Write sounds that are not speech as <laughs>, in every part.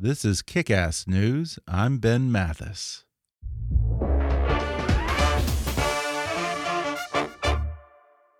This is Kick Ass News. I'm Ben Mathis.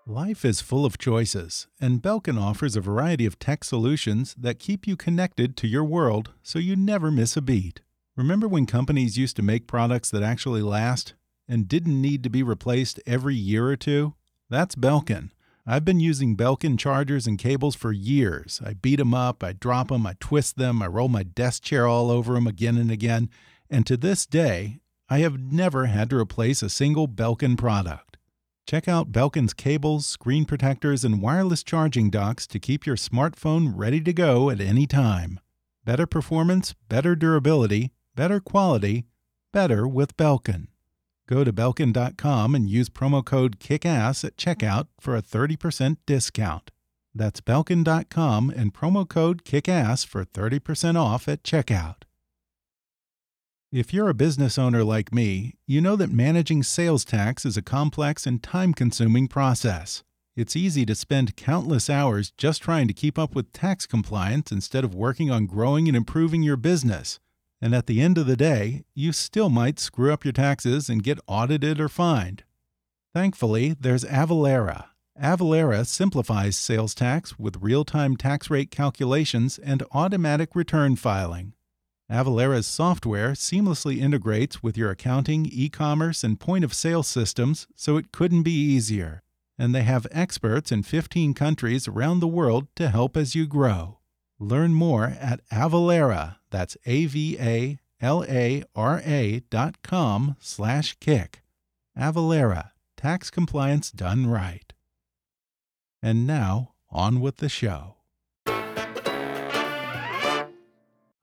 Life is full of choices, and Belkin offers a variety of tech solutions that keep you connected to your world so you never miss a beat. Remember when companies used to make products that actually last and didn't need to be replaced every year or two? That's Belkin. I've been using Belkin chargers and cables for years. I beat them up, I drop them, I twist them, I roll my desk chair all over them again and again, and to this day, I have never had to replace a single Belkin product. Check out Belkin's cables, screen protectors, and wireless charging docks to keep your smartphone ready to go at any time. Better performance, better durability, better quality, better with Belkin. Go to Belkin.com and use promo code KICKASS at checkout for a 30% discount. That's Belkin.com and promo code KICKASS for 30% off at checkout. If you're a business owner like me, you know that managing sales tax is a complex and time consuming process. It's easy to spend countless hours just trying to keep up with tax compliance instead of working on growing and improving your business. And at the end of the day, you still might screw up your taxes and get audited or fined. Thankfully, there's Avalara. Avalara simplifies sales tax with real time tax rate calculations and automatic return filing. Avalara's software seamlessly integrates with your accounting, e commerce, and point of sale systems, so it couldn't be easier. And they have experts in 15 countries around the world to help as you grow. Learn more at Avalara. That's A V A L A R A dot com slash kick. Avalara, tax compliance done right. And now, on with the show.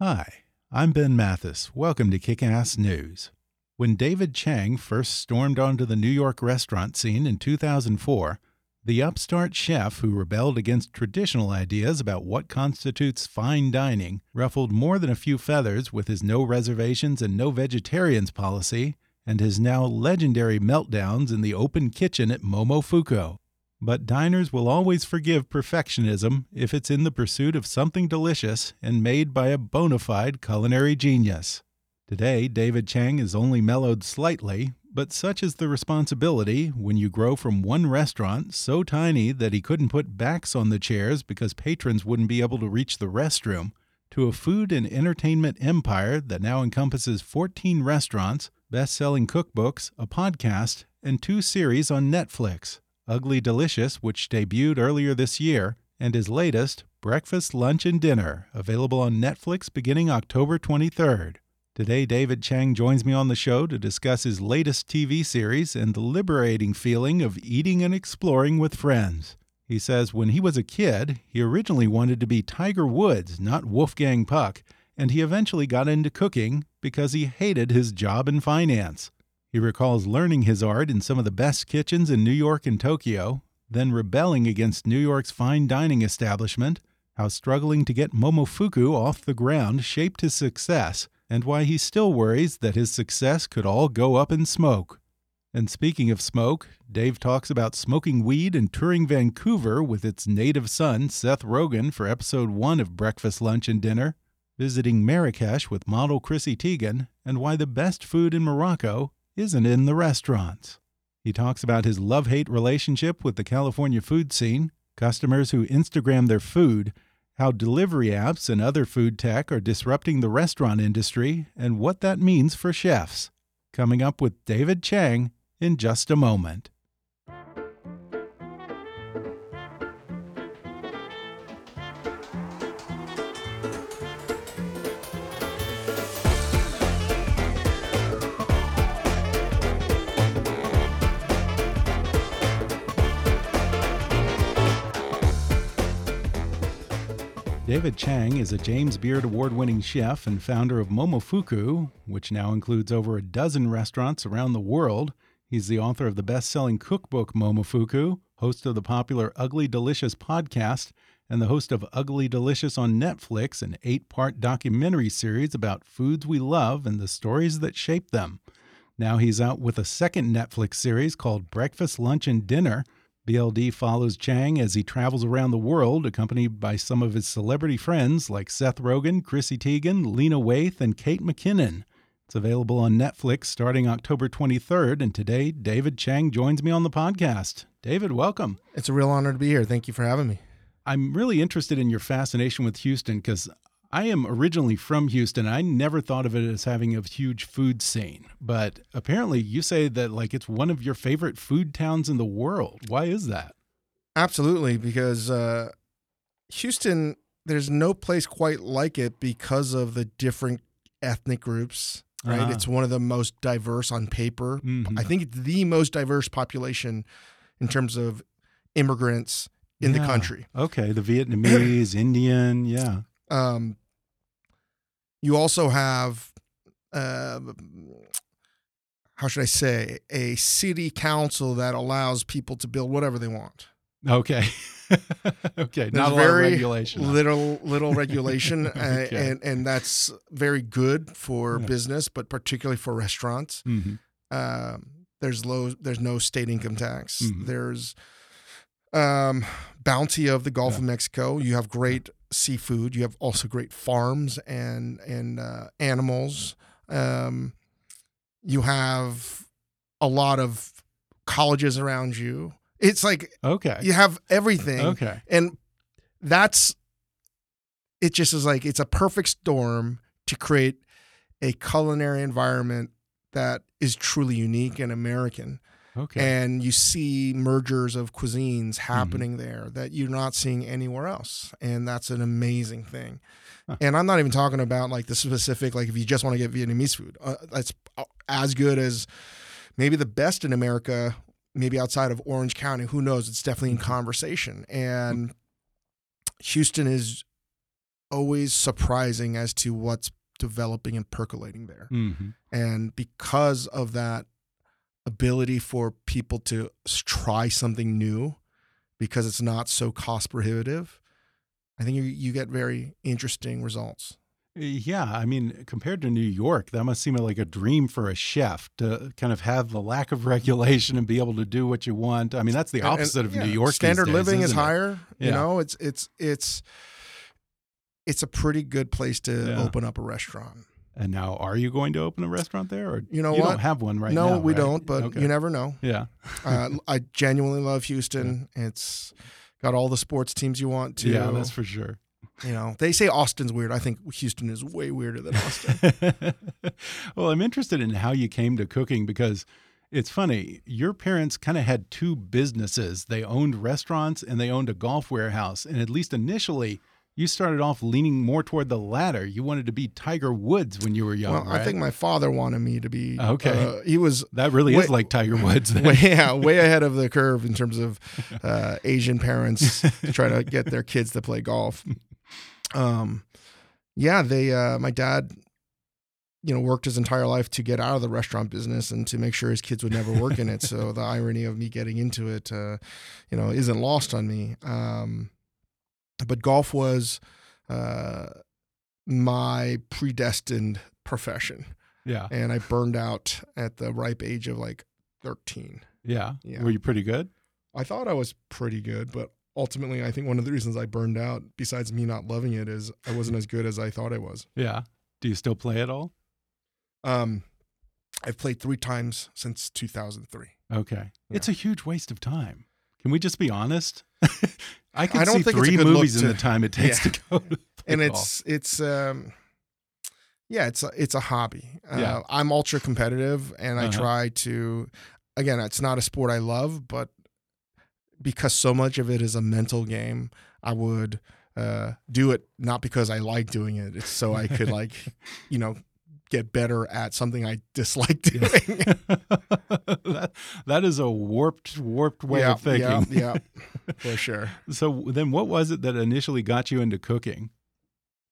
Hi, I'm Ben Mathis. Welcome to Kick Ass News. When David Chang first stormed onto the New York restaurant scene in 2004, the upstart chef who rebelled against traditional ideas about what constitutes fine dining ruffled more than a few feathers with his no reservations and no vegetarians policy and his now legendary meltdowns in the open kitchen at Momofuku. But diners will always forgive perfectionism if it's in the pursuit of something delicious and made by a bona fide culinary genius. Today, David Chang is only mellowed slightly, but such is the responsibility when you grow from one restaurant so tiny that he couldn't put backs on the chairs because patrons wouldn't be able to reach the restroom, to a food and entertainment empire that now encompasses 14 restaurants, best selling cookbooks, a podcast, and two series on Netflix Ugly Delicious, which debuted earlier this year, and his latest, Breakfast, Lunch, and Dinner, available on Netflix beginning October 23rd. Today, David Chang joins me on the show to discuss his latest TV series and the liberating feeling of eating and exploring with friends. He says when he was a kid, he originally wanted to be Tiger Woods, not Wolfgang Puck, and he eventually got into cooking because he hated his job in finance. He recalls learning his art in some of the best kitchens in New York and Tokyo, then rebelling against New York's fine dining establishment, how struggling to get Momofuku off the ground shaped his success and why he still worries that his success could all go up in smoke. And speaking of smoke, Dave talks about smoking weed and touring Vancouver with its native son, Seth Rogen, for episode one of Breakfast, Lunch, and Dinner, visiting Marrakesh with model Chrissy Teigen, and why the best food in Morocco isn't in the restaurants. He talks about his love hate relationship with the California food scene, customers who Instagram their food, how delivery apps and other food tech are disrupting the restaurant industry, and what that means for chefs. Coming up with David Chang in just a moment. David Chang is a James Beard Award winning chef and founder of Momofuku, which now includes over a dozen restaurants around the world. He's the author of the best selling cookbook Momofuku, host of the popular Ugly Delicious podcast, and the host of Ugly Delicious on Netflix, an eight part documentary series about foods we love and the stories that shape them. Now he's out with a second Netflix series called Breakfast, Lunch, and Dinner BLD follows Chang as he travels around the world, accompanied by some of his celebrity friends like Seth Rogen, Chrissy Teigen, Lena Waithe, and Kate McKinnon. It's available on Netflix starting October 23rd, and today David Chang joins me on the podcast. David, welcome. It's a real honor to be here. Thank you for having me. I'm really interested in your fascination with Houston because I am originally from Houston. I never thought of it as having a huge food scene, but apparently you say that like it's one of your favorite food towns in the world. Why is that? Absolutely, because uh, Houston, there's no place quite like it because of the different ethnic groups. Right, uh -huh. it's one of the most diverse on paper. Mm -hmm. I think it's the most diverse population in terms of immigrants in yeah. the country. Okay, the Vietnamese, Indian, yeah. Um, you also have, uh, how should I say, a city council that allows people to build whatever they want. Okay. <laughs> okay. There's Not very regulation. Little little <laughs> regulation, okay. and and that's very good for yeah. business, but particularly for restaurants. Mm -hmm. um, there's low. There's no state income tax. Mm -hmm. There's um, bounty of the Gulf yeah. of Mexico. You have great seafood. You have also great farms and and uh, animals. Um, you have a lot of colleges around you. It's like okay, you have everything. Okay, and that's it. Just is like it's a perfect storm to create a culinary environment that is truly unique and American. Okay. And you see mergers of cuisines mm-hmm. happening mm-hmm. there that you're not seeing anywhere else. And that's an amazing thing. Huh. And I'm not even talking about like the specific, like if you just want to get Vietnamese food, uh, that's as good as maybe the best in America, maybe outside of Orange County. Who knows? It's definitely in mm-hmm. conversation. And Houston is always surprising as to what's developing and percolating there. Mm-hmm. And because of that, ability for people to try something new because it's not so cost prohibitive, I think you, you get very interesting results. Yeah, I mean, compared to New York, that must seem like a dream for a chef to kind of have the lack of <laughs> regulation and be able to do what you want. I mean, that's the opposite and, and, of yeah, New York. Standard days, living is it? higher. Yeah. You know, it's it's it's it's a pretty good place to yeah. open up a restaurant. And now, are you going to open a restaurant there, or you know you what? don't have one right no, now? No, we right? don't. But okay. you never know. Yeah, <laughs> uh, I genuinely love Houston. Yeah. It's got all the sports teams you want to. Yeah, that's for sure. You know, they say Austin's weird. I think Houston is way weirder than Austin. <laughs> well, I'm interested in how you came to cooking because it's funny. Your parents kind of had two businesses. They owned restaurants and they owned a golf warehouse. And at least initially, you started off leaning more toward the latter. You wanted to be Tiger Woods when you were young. Well, right? I think my father wanted me to be. Okay, uh, he was. That really way, is like Tiger Woods. Way, yeah, way ahead of the curve in terms of uh, Asian parents trying to get their kids to play golf. Um, yeah, they. Uh, my dad, you know, worked his entire life to get out of the restaurant business and to make sure his kids would never work in it. So <laughs> the irony of me getting into it, uh, you know, isn't lost on me. Um, but golf was uh, my predestined profession. Yeah. And I burned out at the ripe age of like 13. Yeah. yeah. Were you pretty good? I thought I was pretty good, but ultimately, I think one of the reasons I burned out, besides me not loving it, is I wasn't as good as I thought I was. Yeah. Do you still play at all? Um, I've played three times since 2003. Okay. Yeah. It's a huge waste of time. Can we just be honest? <laughs> I can I see three movies in the time it <laughs> takes yeah. to go. To and it's it's um, yeah, it's a, it's a hobby. Uh, yeah. I'm ultra competitive, and I uh-huh. try to. Again, it's not a sport I love, but because so much of it is a mental game, I would uh, do it not because I like doing it. It's so I could <laughs> like, you know, get better at something I <laughs> dislike doing. <laughs> that, that is a warped, warped way yeah, of thinking. Yeah, yeah, <laughs> for sure. So then, what was it that initially got you into cooking?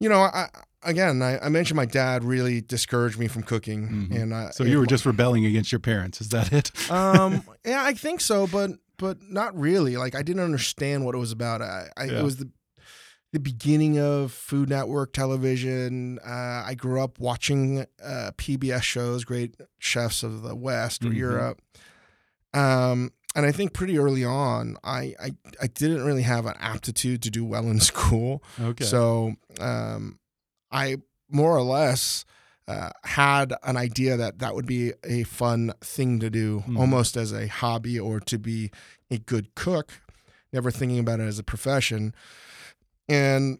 You know, I, again, I, I, mentioned my dad really discouraged me from cooking, mm -hmm. and I, so you were just rebelling against your parents. Is that it? um, yeah, I think so, but but not really. Like I didn't understand what it was about. I, I yeah. it was the the beginning of Food Network television. Uh, I grew up watching uh, PBS shows, great chefs of the West or mm-hmm. Europe. Um, and I think pretty early on, I, I I didn't really have an aptitude to do well in <laughs> school. Okay. So um, I more or less uh, had an idea that that would be a fun thing to do, Mhm. almost as a hobby or to be a good cook. Never thinking about it as a profession. And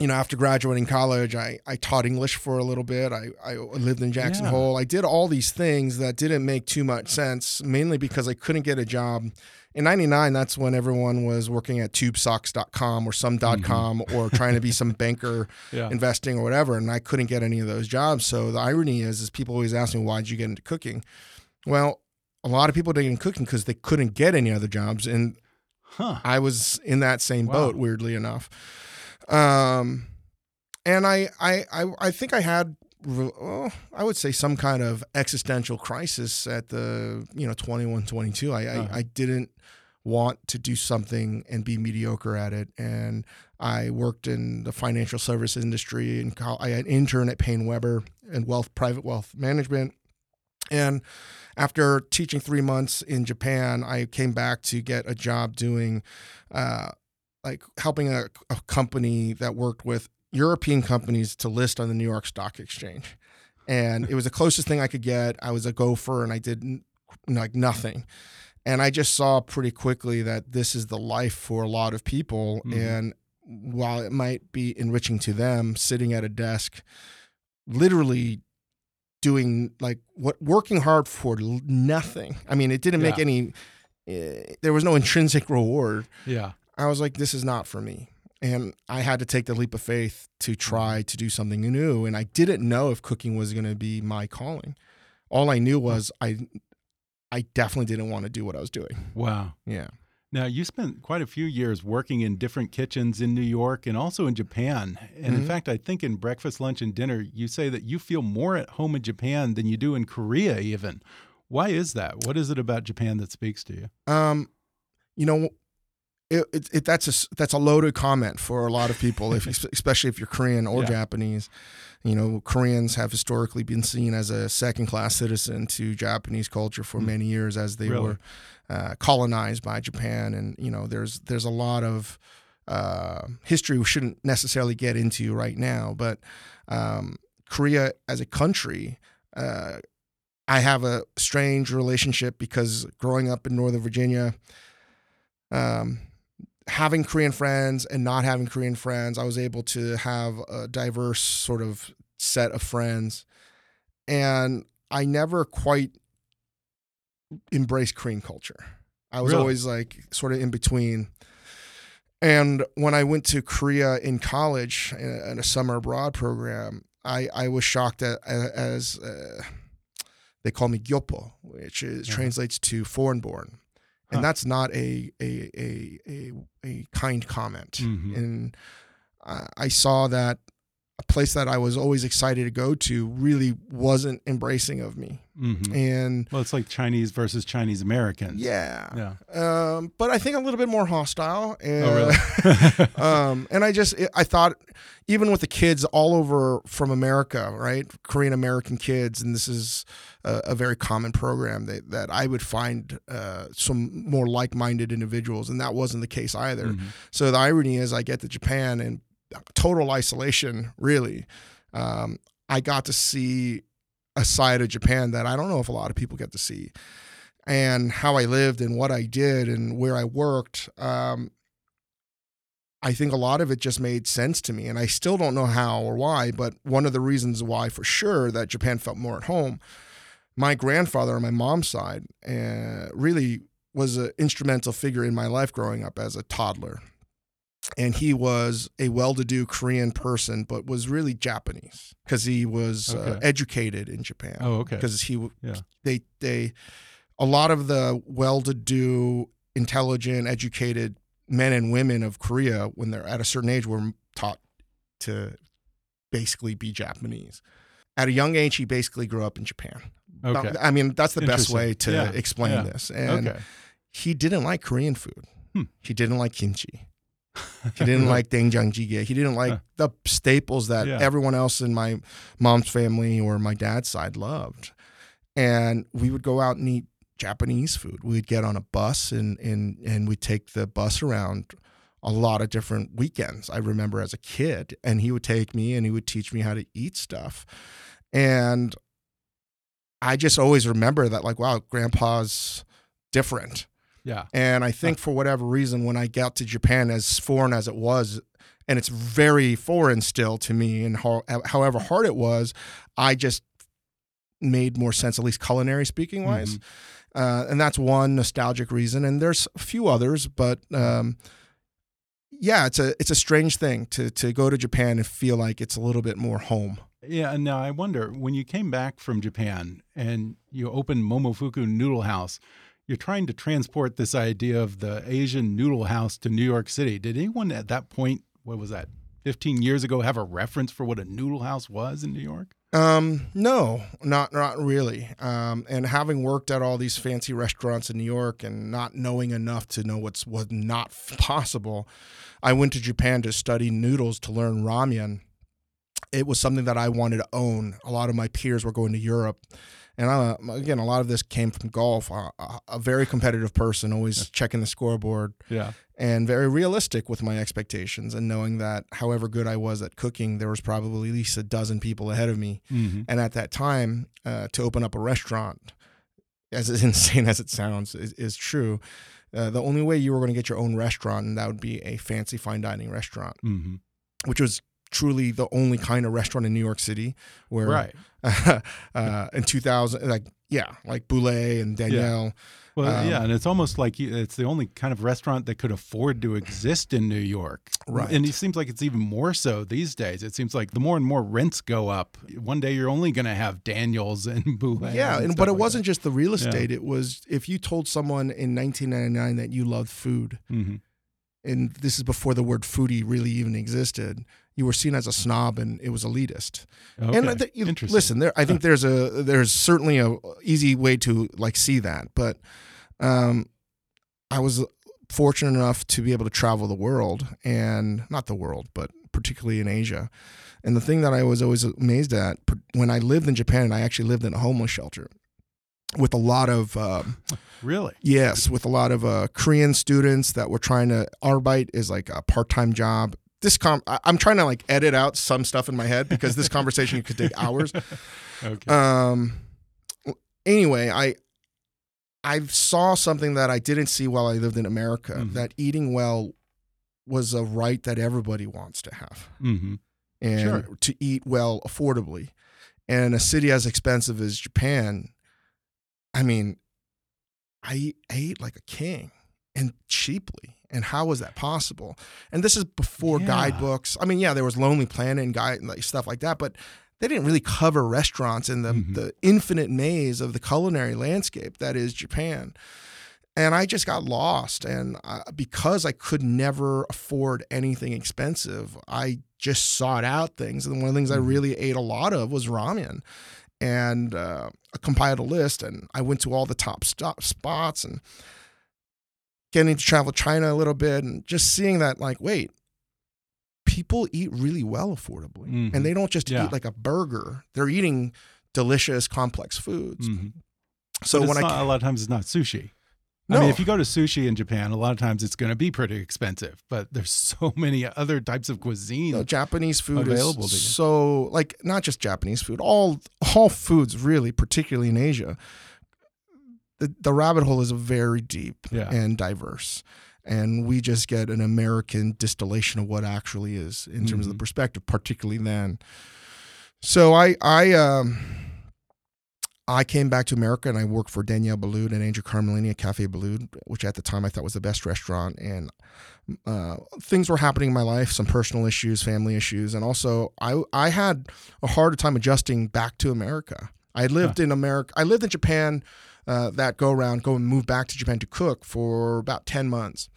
you know, after graduating college, I, I taught English for a little bit. I, I lived in Jackson Yeah. Hole. I did all these things that didn't make too much sense, mainly because I couldn't get a job. In 99, that's when everyone was working at tubesocks.com or some.com mm-hmm. or trying to be some <laughs> banker yeah. investing or whatever. And I couldn't get any of those jobs. So the irony is, is people always ask me, why'd you get into cooking? Well, a lot of people didn't get into cooking because they couldn't get any other jobs. And Huh. I was in that same Wow. boat, weirdly enough. Um, and I, I, I, I think I had, I would say some kind of existential crisis at the, you know, 21, 22. I, Uh-huh. I, I didn't want to do something and be mediocre at it. And I worked in the financial services industry and I had an intern at PaineWebber and wealth, private wealth management. And after teaching three months in Japan, I came back to get a job doing, uh, like helping a, a company that worked with European companies to list on the New York Stock Exchange. And it was the closest thing I could get. I was a gopher and I did like nothing. And I just saw pretty quickly that this is the life for a lot of people. Mhm. And while it might be enriching to them, sitting at a desk, literally doing like what working hard for nothing. I mean, it didn't make Yeah. any. Uh, there was no intrinsic reward. Yeah. I was like, this is not for me. And I had to take the leap of faith to try to do something new. And I didn't know if cooking was going to be my calling. All I knew was I, I definitely didn't want to do what I was doing. Wow. Yeah. Now, you spent quite a few years working in different kitchens in New York and also in Japan. And in Mhm. fact, I think in breakfast, lunch, and dinner, you say that you feel more at home in Japan than you do in Korea, even. Why is that? What is it about Japan that speaks to you? Um, you know, it, it, it that's a that's a loaded comment for a lot of people, if <laughs> especially if you're Korean or Yeah. Japanese. You know, Koreans have historically been seen as a second class citizen to Japanese culture for Mm. many years as they Really? were uh, colonized by Japan, and you know, there's there's a lot of uh, history we shouldn't necessarily get into right now, but um, Korea as a country. Uh, I have a strange relationship because growing up in Northern Virginia, um, having Korean friends and not having Korean friends, I was able to have a diverse sort of set of friends. And I never quite embraced Korean culture. I was Really? always like sort of in between. And when I went to Korea in college in a, in a summer abroad program, I, I was shocked at, as uh, they call me gyopo, which is Uh-huh. translates to foreign born, and Huh. that's not a a a a, a kind comment. Mhm. And I, I saw that a place that I was always excited to go to really wasn't embracing of me, Mhm. and Well, it's like Chinese versus Chinese Americans. yeah, Yeah. um, but I think a little bit more hostile. And, Oh, really? <laughs> um, and I just I thought even with the kids all over from America, right, Korean American kids, and this is a, a very common program that that I would find uh, some more like minded individuals, and that wasn't the case either. Mhm. So the irony is, I get to Japan and total isolation. Really, um, I got to see a side of Japan that I don't know if a lot of people get to see, and how I lived and what I did and where I worked. Um, I think a lot of it just made sense to me, and I still don't know how or why. But one of the reasons why, for sure, that Japan felt more at home. My grandfather on my mom's side uh, really was an instrumental figure in my life growing up as a toddler and he was a well-to-do Korean person, but was really Japanese because he was uh, educated in Japan. Oh, okay. Because he, Yeah. they, they, a lot of the well-to-do, intelligent, educated men and women of Korea, when they're at a certain age, were taught to basically be Japanese. At a young age, he basically grew up in Japan. Okay. I mean, that's the best way to Yeah. explain Yeah. this. And okay. he didn't like Korean food. Hmm. He didn't like kimchi. <laughs> He didn't like doenjang jjigae. He didn't like the staples that Yeah. everyone else in my mom's family or my dad's side loved. And we would go out and eat Japanese food. We'd get on a bus and and and we'd take the bus around a lot of different weekends. I remember as a kid, and he would take me and he would teach me how to eat stuff. And I just always remember that, like, wow, grandpa's different. Yeah. And I think for whatever reason, when I got to Japan, as foreign as it was, and it's very foreign still to me, and how, however hard it was, I just made more sense, at least culinary speaking wise. Mm-hmm. Uh, and that's one nostalgic reason. And there's a few others, but um, yeah, it's a it's a strange thing to to go to Japan and feel like it's a little bit more home. Yeah, and now I wonder when you came back from Japan and you opened Momofuku Noodle House, you're trying to transport this idea of the Asian noodle house to New York City. Did anyone at that point, what was that, 15 years ago, have a reference for what a noodle house was in New York? Um, no, not not really. Um, and having worked at all these fancy restaurants in New York and not knowing enough to know what's was not <laughs> possible, I went to Japan to study noodles to learn ramen. It was something that I wanted to own. A lot of my peers were going to Europe and I, again, a lot of this came from golf. A, a very competitive person, always checking the scoreboard. Yeah. And very realistic with my expectations, and knowing that however good I was at cooking, there was probably at least a dozen people ahead of me. Mm-hmm. And at that time, uh, to open up a restaurant, as <laughs> insane as it sounds, is, is true. Uh, the only way you were going to get your own restaurant, and that would be a fancy fine dining restaurant, mm-hmm. which was truly the only kind of restaurant in New York City where right. <laughs> uh, in 2000 like yeah like Bouley and Daniel yeah. Well, um, yeah, and it's almost like it's the only kind of restaurant that could afford to exist in New York. Right. And it seems like it's even more so these days. It seems like the more and more rents go up, one day you're only going to have Daniels and <laughs> Bouley. Yeah, and, and but it like wasn't that. just the real estate. Yeah. It was if you told someone in 1999 that you loved food, mm -hmm. and this is before the word foodie really even existed, you were seen as a snob and it was elitist. Okay. And th- you, listen, there I think there's a there's certainly a easy way to like see that, but um, I was fortunate enough to be able to travel the world and not the world, but particularly in Asia. And the thing that I was always amazed at when I lived in Japan, and I actually lived in a homeless shelter with a lot of um, really yes with a lot of uh, korean students that were trying to arbeit is like a part-time job this com I'm trying to like edit out some stuff in my head because this <laughs> conversation could take hours. okay. Um anyway, I I saw something that I didn't see while I lived in America mm-hmm. that eating well was a right that everybody wants to have. Mm-hmm. And sure. to eat well affordably. And a city as expensive as Japan, I mean, I, I ate like a king and cheaply and how was that possible and this is before yeah. guidebooks i mean yeah there was lonely planet and guide like stuff like that but they didn't really cover restaurants in the, mm-hmm. the infinite maze of the culinary landscape that is japan and i just got lost and uh, because i could never afford anything expensive i just sought out things and one of the things mm-hmm. i really ate a lot of was ramen and uh, I compiled a list and i went to all the top stop spots and getting to travel China a little bit and just seeing that, like, wait, people eat really well affordably. Mm-hmm. And they don't just yeah. eat like a burger, they're eating delicious, complex foods. Mm-hmm. So but when not, I a lot of times it's not sushi. No. I mean, if you go to sushi in Japan, a lot of times it's going to be pretty expensive, but there's <laughs> so many other types of cuisine. No, Japanese food available is so like not just Japanese food, all all foods really, particularly in Asia the, the rabbit hole is very deep yeah. and diverse and we just get an American distillation of what actually is in terms mm-hmm. of the mm-hmm. perspective, particularly then. So I I um I came back to America and I worked for Daniel Boulud and Angel Carmellini at Cafe Boulud, which at the time I thought was the best restaurant. And uh, things were happening in my life, some personal issues, family issues, and also I I had a harder time adjusting back to America. I lived huh. in America. I lived in Japan uh, that go around, go and move back to Japan to cook for about 10 months.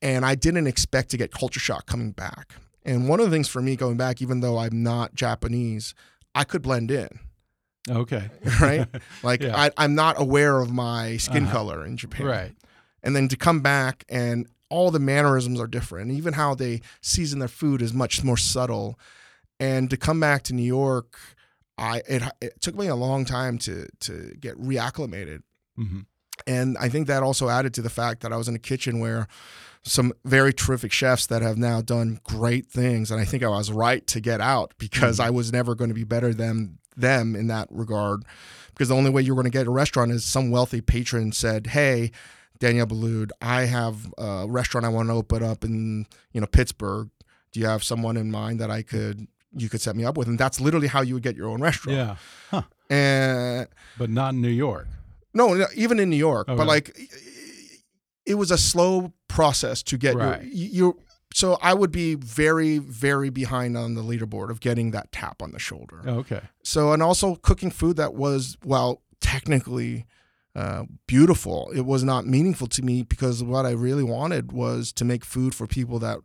And I didn't expect to get culture shock coming back. And one of the things for me going back, even though I'm not Japanese, I could blend in. Okay. <laughs> Right? Like yeah. I, am not aware of my skin uh-huh. color in Japan. Right. And then to come back and all the mannerisms are different. Even how they season their food is much more subtle. And to come back to New York I it, it took me a long time to to get reacclimated hmm And I think that also added to the fact that I was in a kitchen where some very terrific chefs that have now done great things. And I think I was right to get out because Mhm. I was never going to be better than them in that regard. Because the only way you're going to get a restaurant is some wealthy patron said, Hey, Daniel Boulud, I have a restaurant I want to open up in, you know, Pittsburgh. Do you have someone in mind that I could you could set me up with? And that's literally how you would get your own restaurant. Yeah. Huh. And But not in New York. no, no, even in New York, Okay. but like it was a slow process to get Right. your you. So I would be very, very behind on the leaderboard of getting that tap on the shoulder. Okay. So and also cooking food that was well technically uh, beautiful. It was not meaningful to me because what I really wanted was to make food for people that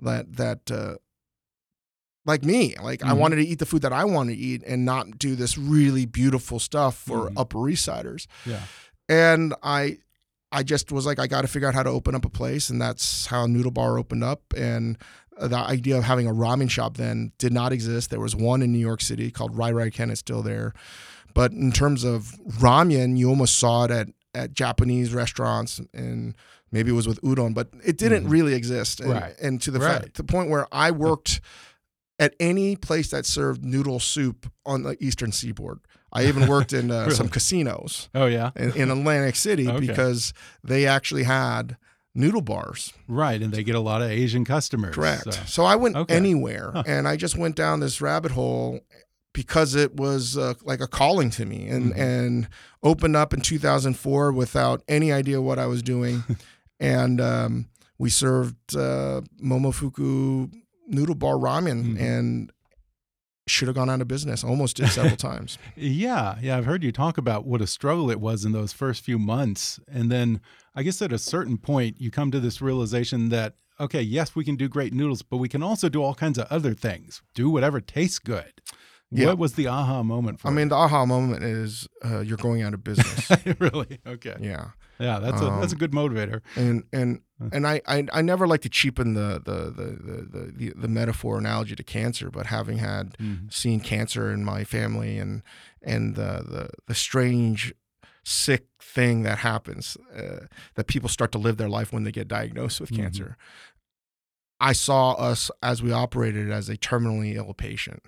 that that. Uh, like me, like I Mhm. wanted to eat the food that I wanted to eat and not do this really beautiful stuff for Mhm. Upper East Siders Yeah. and I I just was like I got to figure out how to open up a place and that's how Noodle Bar opened up and the idea of having a ramen shop then did not exist there was one in New York City called Rai Rai Ken it's still there but in terms of ramen you almost saw it at at Japanese restaurants and maybe it was with udon but it didn't Mhm. really exist and, Right. and to the Right. fact, to the point where I worked at any place that served noodle soup on the eastern seaboard I even <laughs> worked in uh, some casinos Oh yeah. in, in Atlantic City Okay. because they actually had noodle bars. Right, and they get a lot of Asian customers. Correct. so- So, I went Okay. anywhere Huh. and I just went down this rabbit hole because it was uh, like a calling to me and Mhm. and opened up in 2004 without any idea what I was doing <laughs> and um, we served uh, Momofuku noodle bar ramen Mhm. and should have gone out of business almost did several <laughs> times Yeah, yeah, I've heard you talk about what a struggle it was in those first few months. And then I guess at a certain point, you come to this realization that, okay, yes, we can do great noodles, but we can also do all kinds of other things, do whatever tastes good. Yeah. What was the aha moment for I mean the aha moment is uh, you're going out of business <laughs> really? Okay. yeah Yeah, that's a that's a Um, good motivator. and and and I, I I never like to cheapen the the the the the, the metaphor analogy to cancer, but having had Mhm. seen cancer in my family and and the the, the strange sick thing that happens uh, that people start to live their life when they get diagnosed with Mhm. cancer. I saw us as we operated as a terminally ill patient.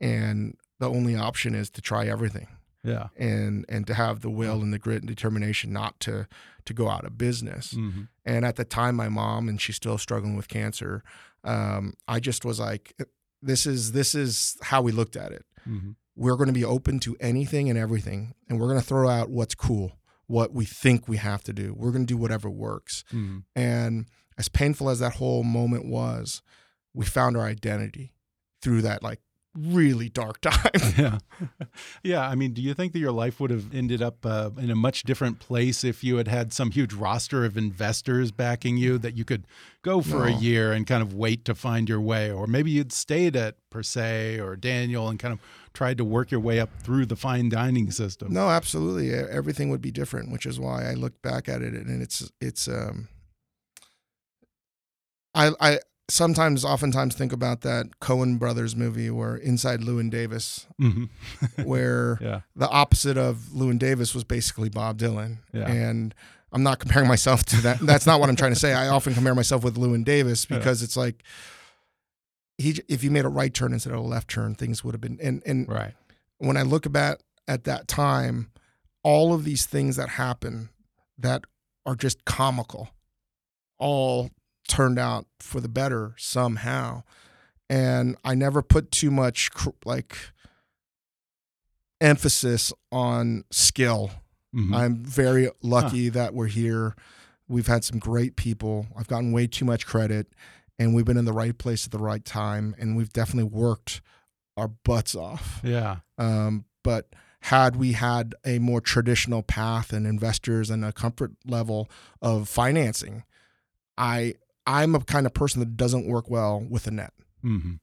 And the only option is to try everything Yeah. and and to have the will and the grit and determination not to to go out of business. hmm And at the time, my mom and she's still struggling with cancer. Um, I just was like, this is this is how we looked at it. hmm We're going to be open to anything and everything, and we're going to throw out what's cool, what we think we have to do. We're going to do whatever works. hmm And as painful as that whole moment was, we found our identity through that like really dark <laughs> time. <laughs> Yeah. yeah. I mean, do you think that your life would have ended up uh, in a much different place if you had had some huge roster of investors backing you that you could go for a year and kind of wait to find your way? Or maybe you'd stayed at Per se or Daniel and kind of tried to work your way up through the fine dining system? No, absolutely. Everything would be different, which is why I look back at it and it's it's um I I sometimes oftentimes think about that Coen brothers movie where Inside Llewyn Davis Mhm. <laughs> <laughs> where yeah. the opposite of Llewyn Davis was basically Bob Dylan. Yeah. And I'm not comparing myself to that. That's not what I'm trying to say. I often compare myself with Llewyn Davis Yeah. because it's like he if you made a right turn instead of a left turn, things would have been and and Right. when I look back at that time, all of these things that happen that are just comical, all turned out for the better somehow. And I never put too much like emphasis on skill. Mhm. I'm very lucky that we're here. We've had some great people. I've gotten way too much credit, and we've been in the right place at the right time, and we've definitely worked our butts off. yeah. Um, but had we had a more traditional path and investors and a comfort level of financing, I I'm a kind of person that doesn't work well with a net. hmm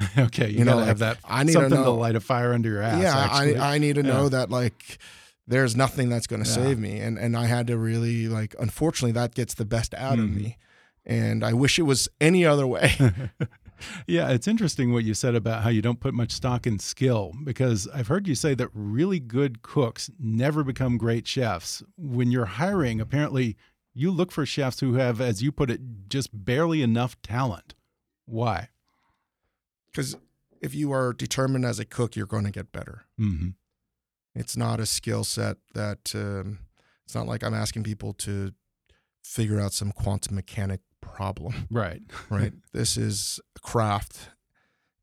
<laughs> okay. You, You know, gotta have that I need something to to, light a fire under your ass. yeah, actually. I I need to Yeah. know that like there's nothing that's going to Yeah. save me, and and I had to really like. Unfortunately, that gets the best out of Mhm. me, and I wish it was any other way. <laughs> yeah, it's interesting what you said about how you don't put much stock in skill because I've heard you say that really good cooks never become great chefs. When you're hiring, apparently you look for chefs who have, as you put it, just barely enough talent. Why? Because if you are determined as a cook, you're going to get better. Mm -hmm. It's not a skill set that um, it's not like I'm asking people to figure out some quantum mechanic problem. Right. right. <laughs> This is a craft.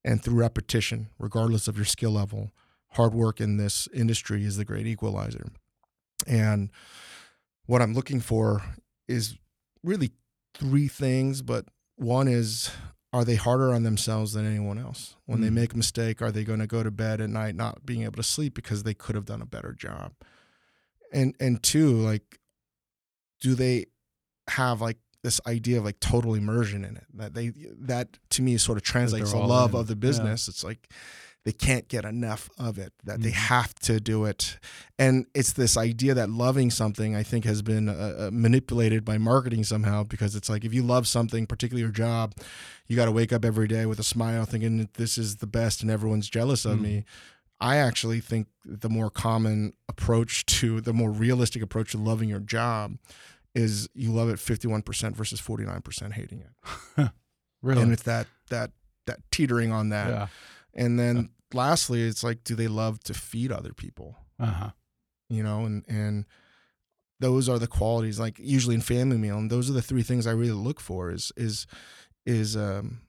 And through repetition, regardless of your skill level, hard work in this industry is the great equalizer. And what I'm looking for is really three things, but one is are they harder on themselves than anyone else? When mm. they make a mistake, are they going to go to bed at night not being able to sleep because they could have done a better job? And and two, like do they have like this idea of like total immersion in it that they that to me sort of translates the love in. of the business yeah. it's like they can't get enough of it that mm-hmm. they have to do it and it's this idea that loving something i think has been uh, uh, manipulated by marketing somehow because it's like if you love something particularly your job you got to wake up every day with a smile thinking this is the best and everyone's jealous of mm-hmm. me I actually think the more common approach to the more realistic approach to loving your job is you love it 51% versus 49% hating it. <laughs> really? And it's that that that teetering on that. Yeah. And then lastly, it's like do they love to feed other people? Uh-huh. You know, and and those are the qualities like usually in family meal and those are the three things I really look for is is is um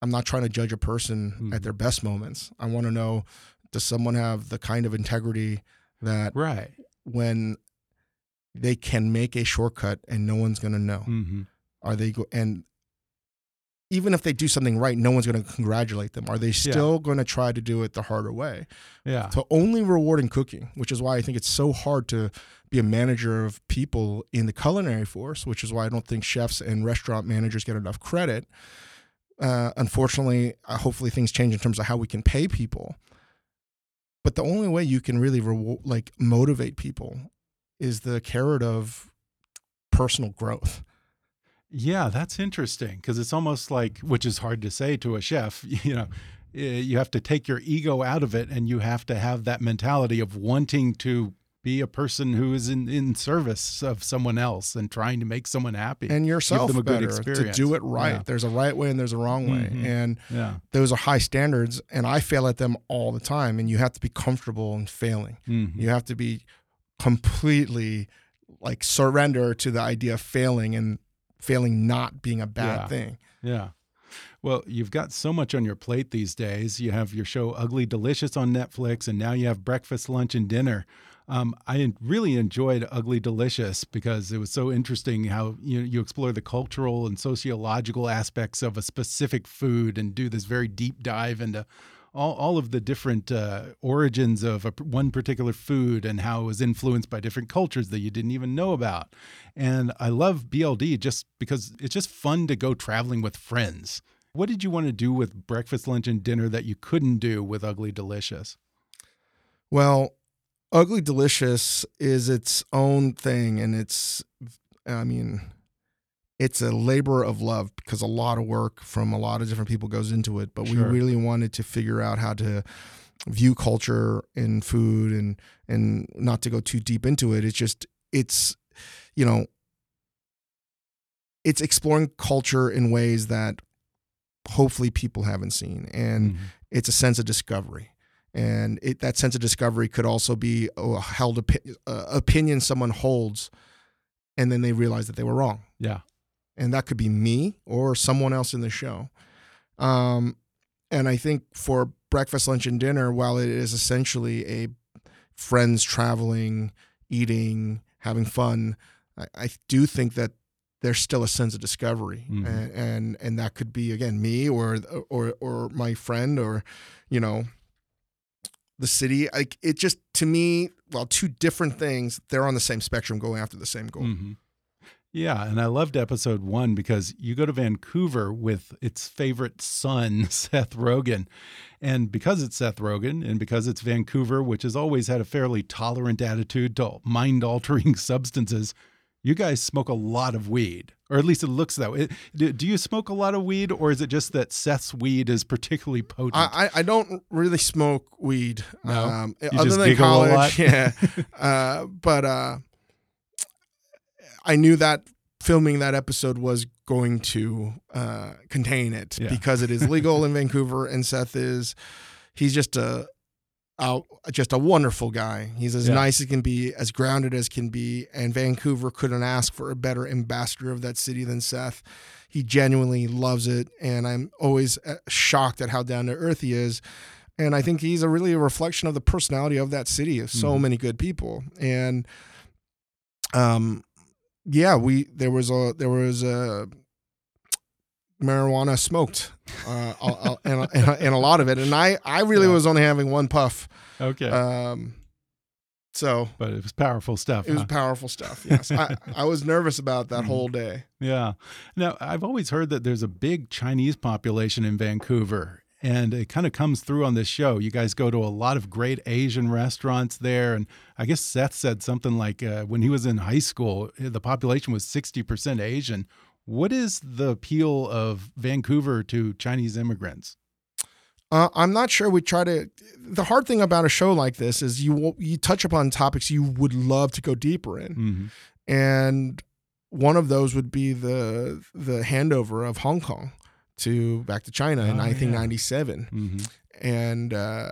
I'm not trying to judge a person mm-hmm. at their best moments. I want to know does someone have the kind of integrity that right when they can make a shortcut and no one's going to know. Mm-hmm. Are they go- and even if they do something right, no one's going to congratulate them. Are they still yeah. going to try to do it the harder way? Yeah. So only rewarding cooking, which is why I think it's so hard to be a manager of people in the culinary force, which is why I don't think chefs and restaurant managers get enough credit. Uh, unfortunately, uh, hopefully things change in terms of how we can pay people. But the only way you can really reward, like motivate people is the carrot of personal growth. Yeah, that's interesting because it's almost like, which is hard to say to a chef, <laughs> you know, you have to take your ego out of it and you have to have that mentality of wanting to be a person who is in, in service of someone else and trying to make someone happy and yourself Give them a better, good experience. to do it right. Yeah. There's a right way and there's a wrong way, mm -hmm. and yeah. those are high standards. And I fail at them all the time. And you have to be comfortable in failing. Mm -hmm. You have to be completely like surrender to the idea of failing and failing not being a bad yeah. thing. Yeah. Well, you've got so much on your plate these days. You have your show Ugly Delicious on Netflix, and now you have breakfast, lunch, and dinner. Um, I really enjoyed Ugly Delicious because it was so interesting how you you explore the cultural and sociological aspects of a specific food and do this very deep dive into all, all of the different uh, origins of a, one particular food and how it was influenced by different cultures that you didn't even know about. And I love BLD just because it's just fun to go traveling with friends. What did you want to do with breakfast, lunch, and dinner that you couldn't do with Ugly Delicious? Well, Ugly Delicious is its own thing, and it's, I mean, it's a labor of love because a lot of work from a lot of different people goes into it. But sure. we really wanted to figure out how to view culture and food and and not to go too deep into it. It's just it's you know it's exploring culture in ways that hopefully people haven't seen and mm-hmm. it's a sense of discovery and it, that sense of discovery could also be a held opi- uh, opinion someone holds and then they realize that they were wrong yeah and that could be me or someone else in the show. Um, and I think for breakfast, lunch, and dinner, while it is essentially a friends traveling, eating, having fun, I, I do think that there's still a sense of discovery, mm-hmm. and, and and that could be again me or or or my friend or you know the city. Like it just to me, well, two different things. They're on the same spectrum, going after the same goal. Mm-hmm. Yeah, and I loved episode one because you go to Vancouver with its favorite son, <laughs> Seth Rogen. And because it's Seth Rogen and because it's Vancouver, which has always had a fairly tolerant attitude to mind altering <laughs> substances, You guys smoke a lot of weed, or at least it looks that way. Do, you smoke a lot of weed, or is it just that Seth's weed is particularly potent? I, I don't really smoke weed. No? Um, other than giggle a lot? college, yeah. <laughs> uh, but uh, I knew that filming that episode was going to uh, contain it Yeah. because it is legal in Vancouver, and Seth is he's just a. Uh, just a wonderful guy. He's as Yeah. nice as can be, as grounded as can be, and Vancouver couldn't ask for a better ambassador of that city than Seth. He genuinely loves it, and I'm always uh, shocked at how down to earth he is. And I think he's a really a reflection of the personality of that city of so Mhm. many good people. And um, yeah, we there was a there was a marijuana smoked, uh, I'll- I'll- and, and, and a lot of it. And I I really Yeah. was only having one puff. okay, Um, so but it was powerful stuff. it was powerful stuff. Yes, I, I was nervous about that whole <laughs> day. Yeah. Now, I've always heard that there's a big Chinese population in Vancouver, and it kind of comes through on this show. You guys go to a lot of great Asian restaurants there. And I guess Seth said something like uh, when he was in high school, eh, the population was 60% Asian. What is the appeal of Vancouver to Chinese immigrants? Uh, I'm not sure. We try to. The hard thing about a show like this is you you touch upon topics you would love to go deeper in, Mhm. and one of those would be the the handover of Hong Kong to back to China in Oh, yeah. 1997, Mhm. and uh,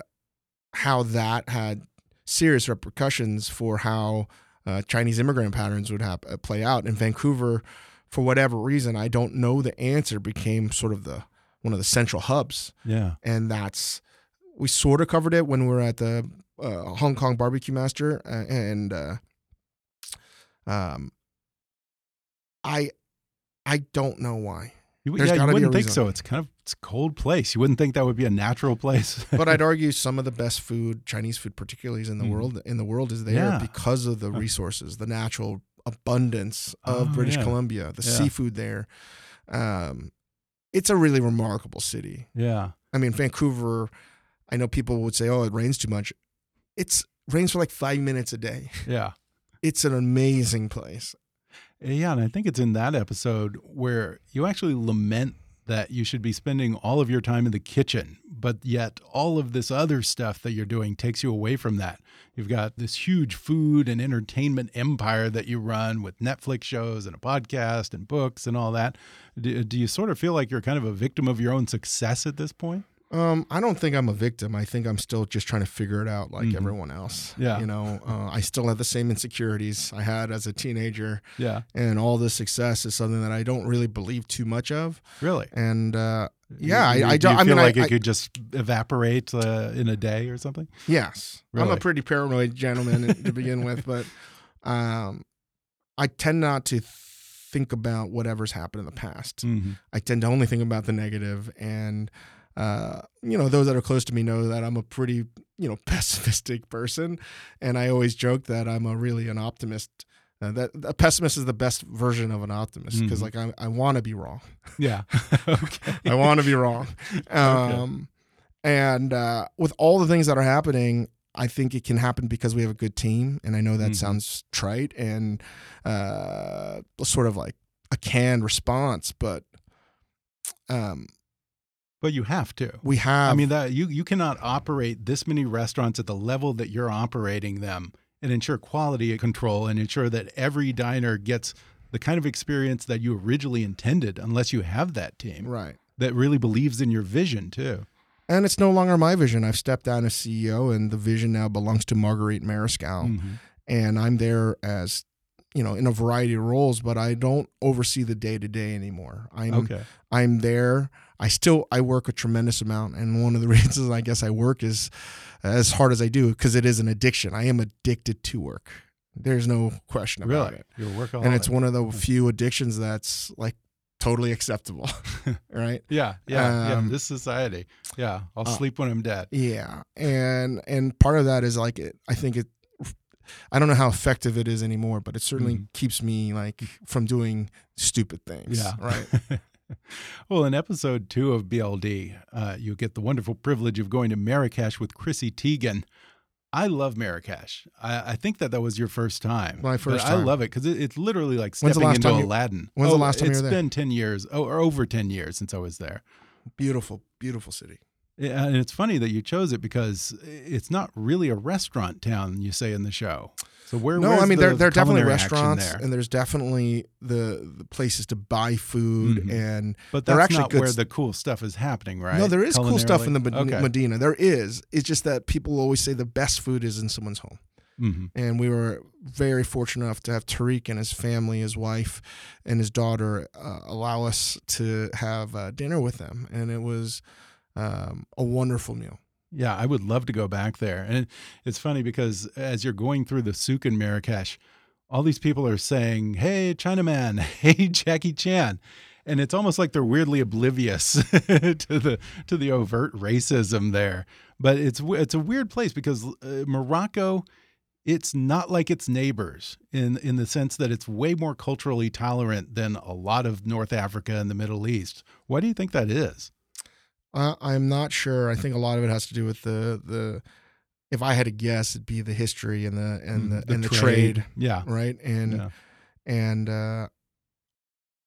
how that had serious repercussions for how uh, Chinese immigrant patterns would hap- uh, play out in Vancouver. For whatever reason, I don't know the answer. Became sort of the one of the central hubs Yeah. and that's we sort of covered it when we were at the uh, Hong Kong Barbecue Master, uh, and uh, um, I I don't know why, You, There's yeah, you gotta be a wouldn't think reason. so. It's kind of it's a cold place. You wouldn't think that would be a natural place. <laughs> but I'd argue some of the best food, Chinese food particularly, is in the Mhm. world in the world is there Yeah. because of the resources, the natural abundance of Oh, British yeah. Columbia, the seafood there. Um, it's a really remarkable city. yeah. I mean, Vancouver, I know people would say, oh, it rains too much. It's rains for like five minutes a day. Yeah. It's an amazing place. Eh, yeah, and I think it's in that episode where you actually lament that you should be spending all of your time in the kitchen, but yet all of this other stuff that you're doing takes you away from that. You've got this huge food and entertainment empire that you run with Netflix shows and a podcast and books and all that. Do, do you sort of feel like you're kind of a victim of your own success at this point? Um, I don't think I'm a victim. I think I'm still just trying to figure it out like Mhm. everyone else. Yeah. You know, uh, I still have the same insecurities I had as a teenager, Yeah, and all this success is something that I don't really believe too much of. really. And uh, Yeah, I- You- I do don't- you I feel mean, I- like it I- could just evaporate uh, in a day or something. yes, I'm a pretty paranoid <laughs> gentleman to begin with, but um, I tend not to think about whatever's happened in the past. Mhm. I tend to only think about the negative and uh, you know those that are close to me know that I'm a pretty you know <laughs> pessimistic person and I always joke that I'm a really an optimist uh, that a pessimist is the best version of an optimist because Mhm. like I, I want to be wrong Yeah. okay. <laughs> <laughs> I want to be wrong um, and uh, with all the things that are happening I think it can happen because we have a good team and I know that Mhm. sounds trite and uh, sort of like a canned response but um, But you have to. we have I mean that you you cannot operate this many restaurants at the level that you're operating them and ensure quality control and ensure that every diner gets the kind of experience that you originally intended unless you have that team right that really believes in your vision too. and it's no longer my vision i've stepped down as ceo and the vision now belongs to marguerite mariscal Mhm. and i'm there as you know in a variety of roles but i don't oversee the day to day anymore i'm Okay. i'm there i still i work a tremendous amount and one of the <laughs> reasons i guess i work is as hard as i do because it is an addiction i am addicted to work there's no question about Really? it You're a workaholic. and it's one of the few addictions that's like totally acceptable <laughs> right <laughs> yeah, yeah, yeah. um, This society. Yeah. I'll uh, sleep when I'm dead. Yeah, and and part of that is like it. I think it. I don't know how effective it is anymore, but it certainly Mhm. keeps me like from doing stupid things. Yeah. right. <laughs> well, in episode two of BLD, uh, you get the wonderful privilege of going to Marrakesh with Chrissy Teigen. I love Marrakesh. I, I, think that that was your first time. My first time. I love it because it, it's literally like stepping into you, Aladdin. When's oh, the last time you were there? It's been 10 years, oh, or over 10 years since I was there. Beautiful, beautiful city. And it's funny that you chose it because it's not really a restaurant town, you say in the show. So where? No, I mean the there, there are definitely restaurants, there? and there's definitely the, the places to buy food, Mhm. and but they're that's actually not where the cool stuff is happening, right? no, there is cool stuff in the Med- okay. Medina. There is. It's just that people always say the best food is in someone's home. hmm and we were very fortunate enough to have Tariq and his family, his wife, and his daughter uh, allow us to have uh, dinner with them, and it was um, a wonderful meal. Yeah, I would love to go back there. And it's funny because as you're going through the souk in Marrakesh, all these people are saying, "Hey, Chinaman! <laughs> Hey, Jackie Chan!" And it's almost like they're weirdly oblivious <laughs> to the to the overt racism there. But it's it's a weird place because uh, Morocco, it's not like its neighbors in in the sense that it's way more culturally tolerant than a lot of North Africa and the Middle East. Why do you think that is? Uh, I'm not sure. I think a lot of it has to do with the the. If I had to guess, it'd be the history and the and the, and the trade, Yeah. right? And yeah. and uh,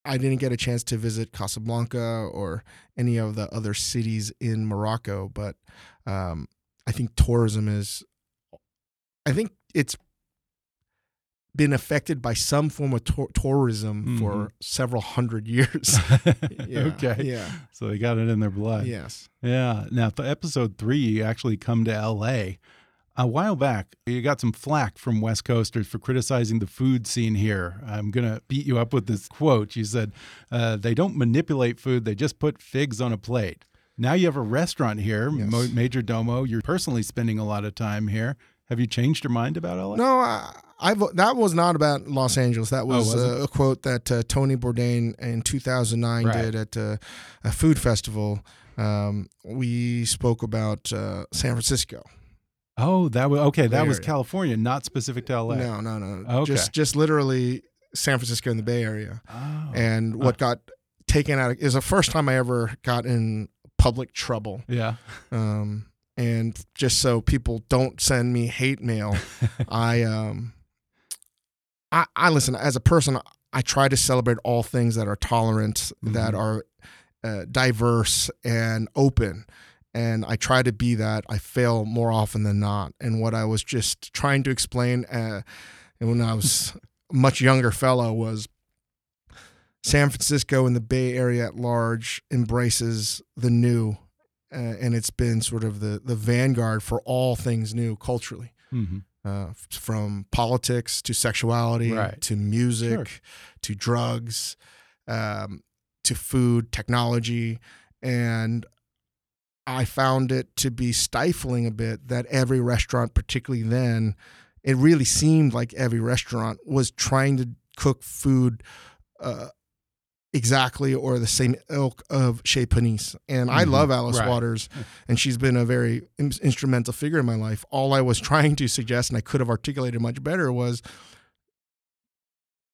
I didn't get a chance to visit Casablanca or any of the other cities in Morocco, but um, I think tourism is. I think it's been affected by some form of tour- tourism for Mhm. several hundred years. <laughs> Yeah, okay. Yeah. So they got it in their blood. Yes. Yeah. Now, for episode three, you actually come to LA. A while back, you got some flack from West Coasters for criticizing the food scene here. I'm going to beat you up with this quote. You said, uh, they don't manipulate food, they just put figs on a plate. Now you have a restaurant here, Yes. Majordomo. You're personally spending a lot of time here. Have you changed your mind about LA? No, I, I've that was not about Los Angeles. That was, was uh, a quote that uh, Tony Bourdain in 2009 Right. did at uh, a food festival. Um, we spoke about uh, San Francisco. Oh, that was okay. That Bay was Area. California, not specific to LA. No, no, no. Okay. Just just literally San Francisco and the Bay Area. Oh. And what got taken out of, is the first time I ever got in public trouble. yeah. Um, and just so people don't send me hate mail, <laughs> I um, I, I listen as a person. I try to celebrate all things that are tolerant, that Mhm. are uh, diverse and open, and I try to be that. I fail more often than not. And what I was just trying to explain, uh, when I was a much younger fellow, was San Francisco and the Bay Area at large embraces the new, uh, and it's been sort of the the vanguard for all things new culturally hmm uh, from politics to sexuality Right. to music Sure. to drugs um, to food technology and i found it to be stifling a bit that every restaurant particularly then it really seemed like every restaurant was trying to cook food uh, exactly or the same ilk of Chez Panisse. And I Mhm. love Alice Right. Waters, and she's been a very in- instrumental figure in my life. All I was <laughs> trying to suggest, and I could have articulated much better, was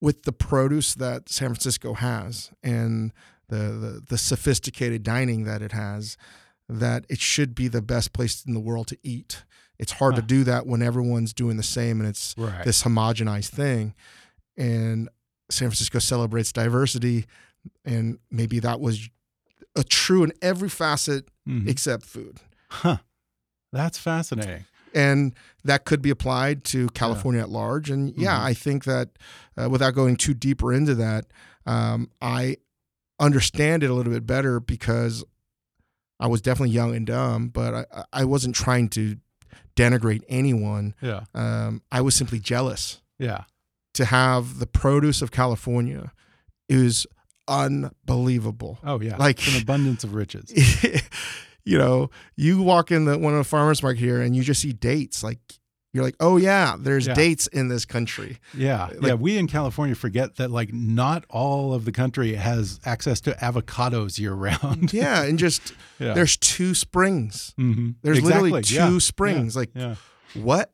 with the produce that San Francisco has and the, the, the sophisticated dining that it has, that it should be the best place in the world to eat. It's hard to do that when everyone's doing the same and it's Right. this homogenized thing. And San Francisco celebrates diversity, and maybe that was a true in every facet Mhm. except food. Huh. That's fascinating. And that could be applied to California at large. And yeah, Mhm. I think that uh, without going too deeper into that, um, I understand it a little bit better because I was definitely young and dumb, but I, I wasn't trying to denigrate anyone. Yeah. Um, I was simply jealous. Yeah. to have the produce of California is unbelievable. Oh, yeah. Like- It's an abundance of riches. <laughs> you know, you walk in the one of the farmers market here and you just see dates. Like you're like, oh yeah, there's Yeah. dates in this country. Yeah. Like- yeah. We in California forget that, like, not all of the country has access to avocados year round. <laughs> Yeah, and just <laughs> yeah. there's two springs. hmm There's literally two Yeah. springs. Like what?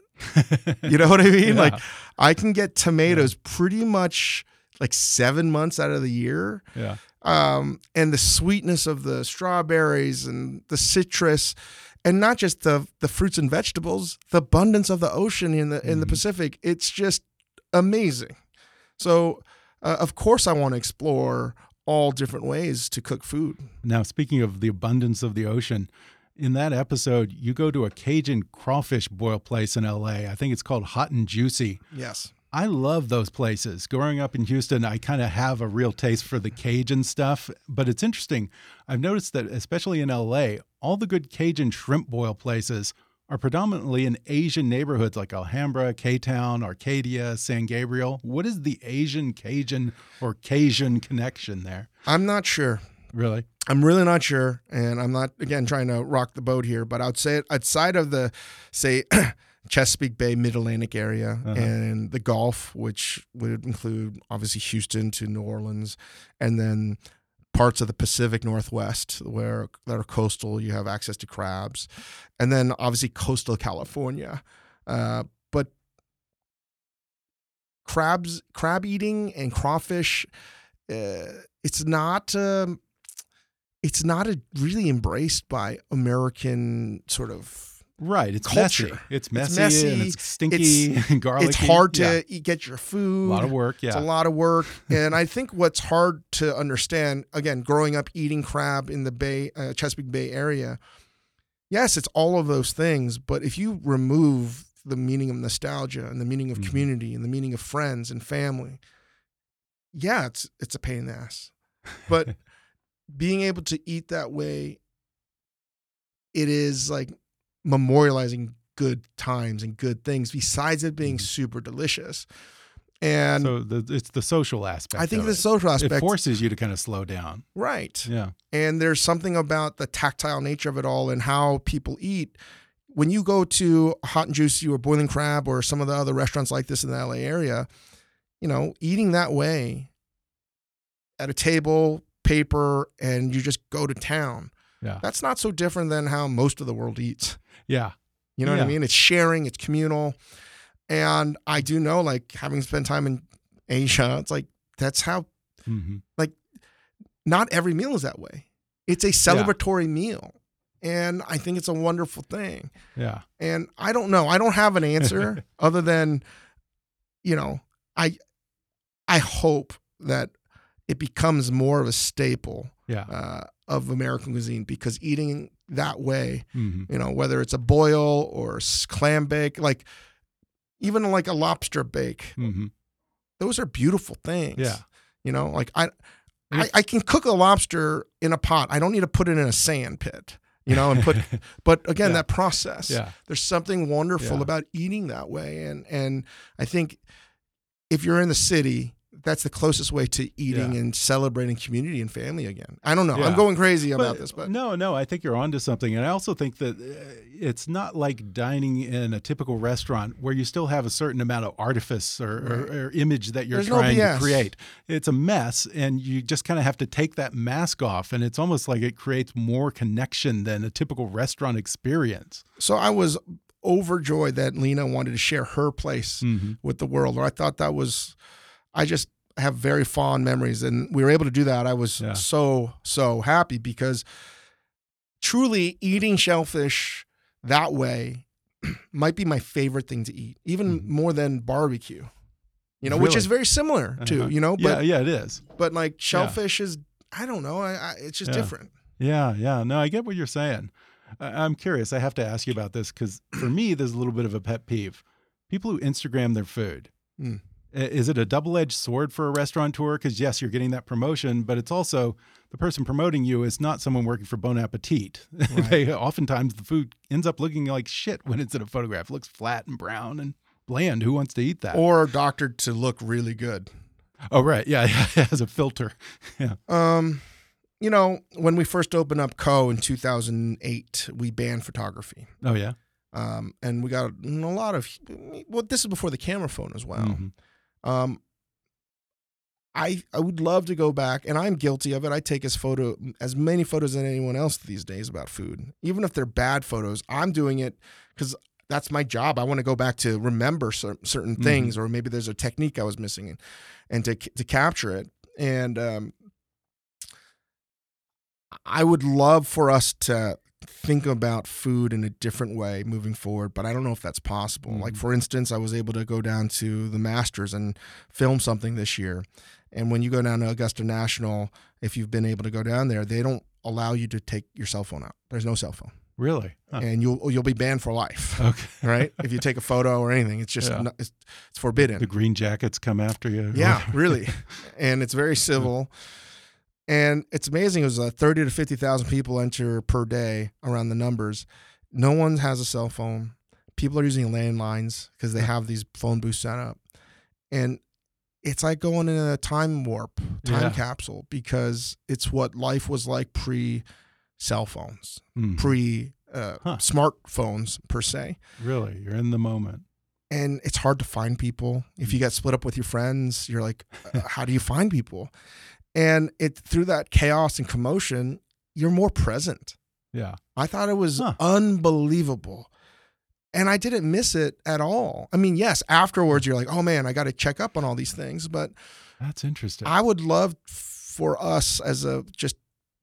You know what I mean? Like I can get tomatoes pretty much like seven months out of the year. Yeah. um, and the sweetness of the strawberries and the citrus. and not just the the fruits and vegetables, the abundance of the ocean in the in the Mhm. Pacific. It's just amazing. So, uh, of course, I want to explore all different ways to cook food. Now, speaking of the abundance of the ocean, in that episode, you go to a Cajun crawfish boil place in LA. I think it's called Hot and Juicy. Yes. I love those places. Growing up in Houston, I kind of have a real taste for the Cajun stuff. But it's interesting. I've noticed that, especially in LA, all the good Cajun shrimp boil places are predominantly in Asian neighborhoods like Alhambra, K Town, Arcadia, San Gabriel. What is the Asian Cajun or Cajun connection there? I'm not sure. Really? I'm really not sure, and I'm not again trying to rock the boat here, but I'd say outside of the say <clears throat> Chesapeake Bay Mid Atlantic area Uh-huh. and the Gulf, which would include obviously Houston to New Orleans, and then parts of the Pacific Northwest where that are coastal, you have access to crabs, and then obviously coastal California. Uh, but crabs, crab eating, and crawfish, uh, it's not. Um, it's not a, really embraced by American sort of. Right. It's Culture. messy. It's messy, messy. and it's stinky <laughs> and garlicky. It's hard to Yeah. eat, get your food. A lot of work. Yeah, it's a lot of work, <laughs> and I think what's hard to understand again, growing up eating crab in the Bay, uh, Chesapeake Bay area. Yes, it's all of those things, but if you remove the meaning of nostalgia and the meaning of Mhm. community and the meaning of friends and family, yeah, it's it's a pain in the ass. But <laughs> being able to eat that way, it is like memorializing good times and good things. Besides it being Mhm. super delicious, and so the, it's the social aspect. I think the it. social it aspect, forces you to kind of slow down. right? Yeah. And there's something about the tactile nature of it all and how people eat. When you go to Hot and Juicy or Boiling Crab or some of the other restaurants like this in the LA area, you know, eating that way at a table, paper, and you just go to town. Yeah. That's not so different than how most of the world eats. Yeah. You know what I mean? It's sharing, it's communal. And I do know, like, having spent time in Asia, it's like that's how hmm not every meal is that way. It's a celebratory meal. And I think it's a wonderful thing. Yeah. And I don't know. I don't have an answer <laughs> other than, you know, I I hope that it becomes more of a staple Yeah. uh, of American cuisine because eating that way, hmm you know, whether it's a boil or clam bake, like even like a lobster bake, hmm those are beautiful things. Yeah. You know, like I, I, I can cook a lobster in a pot. I don't need to put it in a sand pit, you know, and put, <laughs> but again, Yeah. that process, yeah. there's something wonderful Yeah. about eating that way. And, and I think if you're in the city, that's the closest way to eating Yeah. and celebrating community and family again. I don't know. Yeah. I'm going crazy about this, but no, no, I think you're onto something, and I also think that uh, it's not like dining in a typical restaurant where you still have a certain amount of artifice or, Right. or, or image that you're There's no trying to create. It's a mess, and you just kind of have to take that mask off, and it's almost like it creates more connection than a typical restaurant experience. so I was overjoyed that Lena wanted to share her place hmm with the world. I thought that was, I just have very fond memories, and we were able to do that. I was Yeah. so so happy because truly eating shellfish that way <clears throat> might be my favorite thing to eat, even Mhm. more than barbecue. You know, which is very similar to Uh-huh. you know, Yeah, but yeah, it is. but like shellfish is I don't know, I, I it's just Yeah. different. Yeah, yeah. No, I get what you're saying. I- I'm curious. I have to ask you about this because for me, there's a little bit of a pet peeve. People who Instagram their food. Mm. I- Is it a double edged sword for a restaurateur? Because, yes, you're getting that promotion, but it's also the person promoting you is not someone working for Bon Appetit. <laughs> they oftentimes the food ends up looking like shit when it's in a photograph. It looks flat and brown and bland. Who wants to eat that? Or doctored to look really good. oh, right. Yeah, <laughs> has a filter. <laughs> Yeah. Um, you know, when we first opened up Ko in 2008, we banned photography. Oh, yeah. Um, and we got a lot of well, this is before the camera phone as well. Mhm. Um, I I would love to go back, and I'm guilty of it. I take as photo as many photos as anyone else these days about food, even if they're bad photos. I'm doing it because that's my job. I want to go back to remember cer- certain Mhm. things, or maybe there's a technique I was missing, and, and to to capture it. And um, I would love for us to think about food in a different way moving forward, but I don't know if that's possible. Mhm. Like for instance, I was able to go down to the Masters and film something this year. And when you go down to Augusta National, if you've been able to go down there, they don't allow you to take your cell phone out. There's no cell phone. Really? Huh. And you'll you'll be banned for life. <laughs> Okay. <laughs> Right? if you take a photo or anything, it's just Yeah. not, it's, it's forbidden. The green jackets come after you. Yeah, <laughs> really. And it's very civil. And it's amazing. It was uh, 30 to 50,000 people enter per day around the numbers. No one has a cell phone. People are using landlines because they have these phone booths set up. And it's like going in a time warp, time Yeah. capsule, because it's what life was like pre cell phones, Mhm. pre uh, Huh. smartphones per se Really? You're in the moment. and it's hard to find people. If Mm. you get split up with your friends, you're like, uh, how do you find people? And it through that chaos and commotion, you're more present. Yeah. I thought it was Huh. unbelievable. And I didn't miss it at all. I mean, yes, afterwards you're like, oh man, I got to check up on all these things. But That's interesting. I would love for us as a just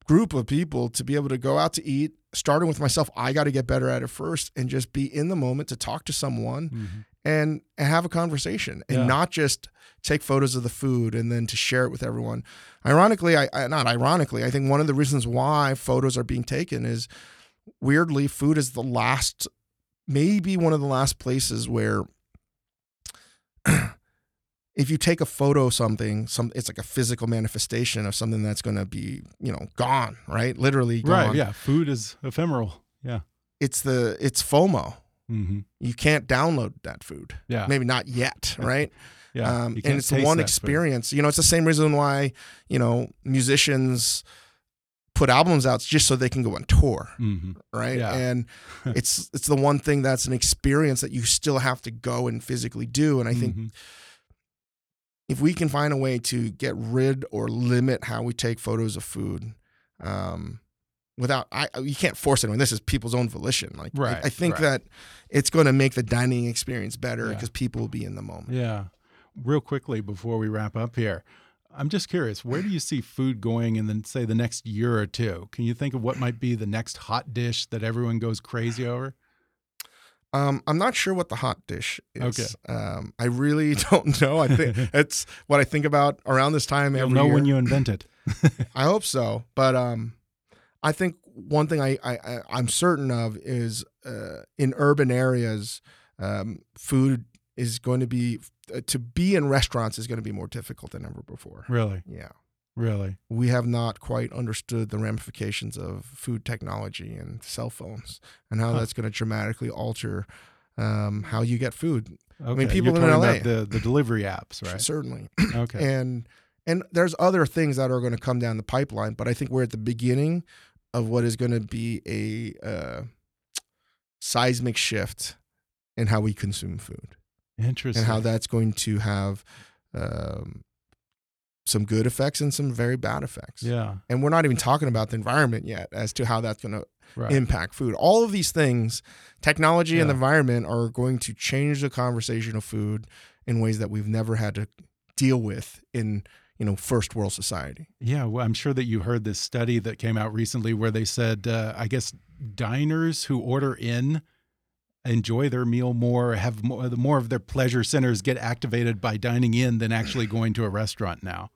group of people to be able to go out to eat, starting with myself. I got to get better at it first and just be in the moment to talk to someone Mhm. And, have a conversation and Yeah. not just take photos of the food and then to share it with everyone. Ironically, I, I not ironically, I think one of the reasons why photos are being taken is weirdly food is the last maybe one of the last places where <clears throat> if you take a photo of something, some it's like a physical manifestation of something that's going to be, you know, gone, right? Literally gone. Right. Yeah. Food is ephemeral. Yeah. It's the it's FOMO. Hmm You can't download that food. Yeah. Maybe not yet, <laughs> right? Yeah. um, and it's taste one that food. experience. You know, it's the same reason why you know musicians put albums out just so they can go on tour, Mhm. right? Yeah. And <laughs> it's it's the one thing that's an experience that you still have to go and physically do. And I think Mhm. if we can find a way to get rid or limit how we take photos of food, um, without I you can't force anyone. This is people's own volition. Like I- Right, I, think right. that it's going to make the dining experience better Yeah. because people will be in the moment. Yeah. Real quickly before we wrap up here, I'm just curious, where do you see food going in the say the next year or two? Can you think of what might be the next hot dish that everyone goes crazy over? Um, I'm not sure what the hot dish is. Okay. Um, I really <laughs> don't know. I think <laughs> it's what I think about around this time You'll every know year. when you invent it. <laughs> I hope so. But um, I think one thing I, I I'm certain of is uh, in urban areas, um, food is going to be uh, to be in restaurants is going to be more difficult than ever before. Really, Yeah, really. we have not quite understood the ramifications of food technology and cell phones and how Huh. that's going to dramatically alter um, how you get food. Okay. I mean, people You're in LA. about the the delivery apps, right? Certainly. <clears throat> Okay. and and there's other things that are going to come down the pipeline but i think we're at the beginning of what is going to be a uh, seismic shift in how we consume food Interesting. and how that's going to have um, some good effects and some very bad effects Yeah. and we're not even talking about the environment yet as to how that's going to Right. impact food all of these things technology and the environment are going to change the conversation of food in ways that we've never had to deal with in you know first world society Yeah, well, I'm sure that you heard this study that came out recently where they said, uh, I guess diners who order in enjoy their meal more, have more, the more of their pleasure centers get activated by dining in than actually going to a restaurant now.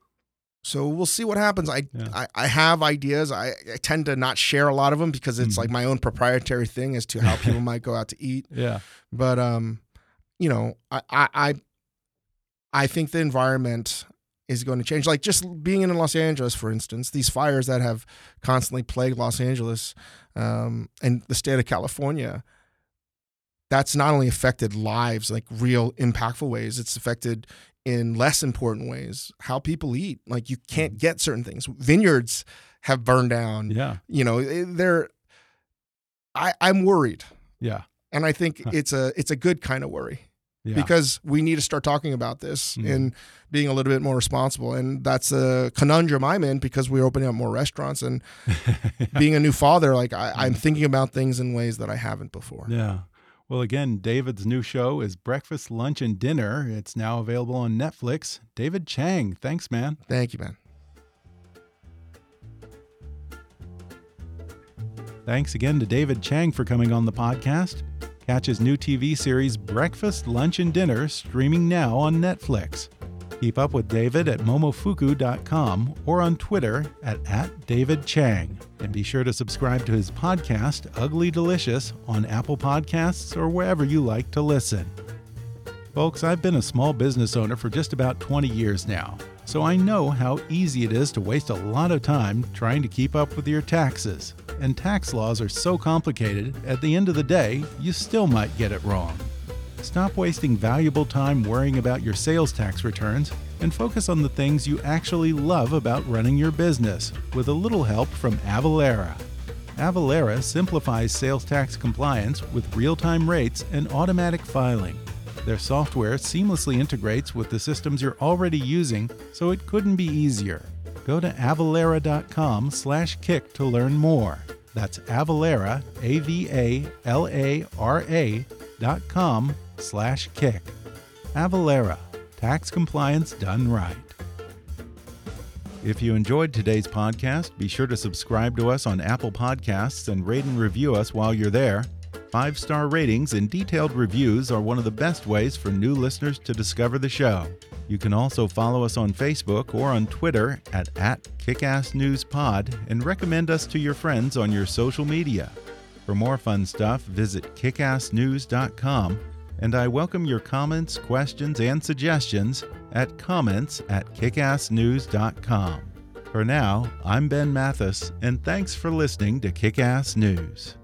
so we'll see what happens i Yeah. I, I have ideas I, I tend to not share a lot of them because it's Mhm. like my own proprietary thing as to how people might go out to eat <laughs> Yeah. but um you know I, I i i think the environment is going to change. Like just being in los angeles for instance these fires that have constantly plagued los angeles um, and the state of california that's not only affected lives like real impactful ways it's affected in less important ways how people eat. Like you can't get certain things. Vineyards have burned down. Yeah. you know eh, they're i i'm worried. Yeah. and I think Huh. it's a it's a good kind of worry Yeah. because we need to start talking about this Mhm. and being a little bit more responsible. And that's a conundrum I'm in because we're opening up more restaurants and <laughs> being a new father, like I, I'm thinking about things in ways that I haven't before. yeah. Well, again, David's new show is Breakfast, Lunch, and Dinner. It's now available on Netflix. David Chang, thanks, man. Thank you, man. Thanks again to David Chang for coming on the podcast. Catch his new TV series Breakfast, Lunch, and Dinner streaming now on Netflix. Keep up with David at momofuku.com or on Twitter at, at @davidchang, And be sure to subscribe to his podcast, Ugly Delicious, on Apple Podcasts or wherever you like to listen. Folks, I've been a small business owner for just about 20 years now, so I know how easy it is to waste a lot of time trying to keep up with your taxes. And tax laws are so complicated, at the end of the day, you still might get it wrong. Stop wasting valuable time worrying about your sales tax returns and focus on the things you actually love about running your business with a little help from Avalara. Avalara simplifies sales tax compliance with real time rates and automatic filing. Their software seamlessly integrates with the systems you're already using, so it couldn't be easier. Go to avalara.com slash kick to learn more. That's Avalara, A-V-A-L-A-R-A dot com slash kick. Avalara, tax compliance done right. If you enjoyed today's podcast, be sure to subscribe to us on Apple Podcasts and rate and review us while you're there. Five star ratings and detailed reviews are one of the best ways for new listeners to discover the show. You can also follow us on Facebook or on Twitter at, at KickassNewsPod and recommend us to your friends on your social media. For more fun stuff, visit kickassnews.com, and I welcome your comments, questions, and suggestions at comments at kickassnews.com. For now, I'm Ben Mathis, and thanks for listening to Kickass News.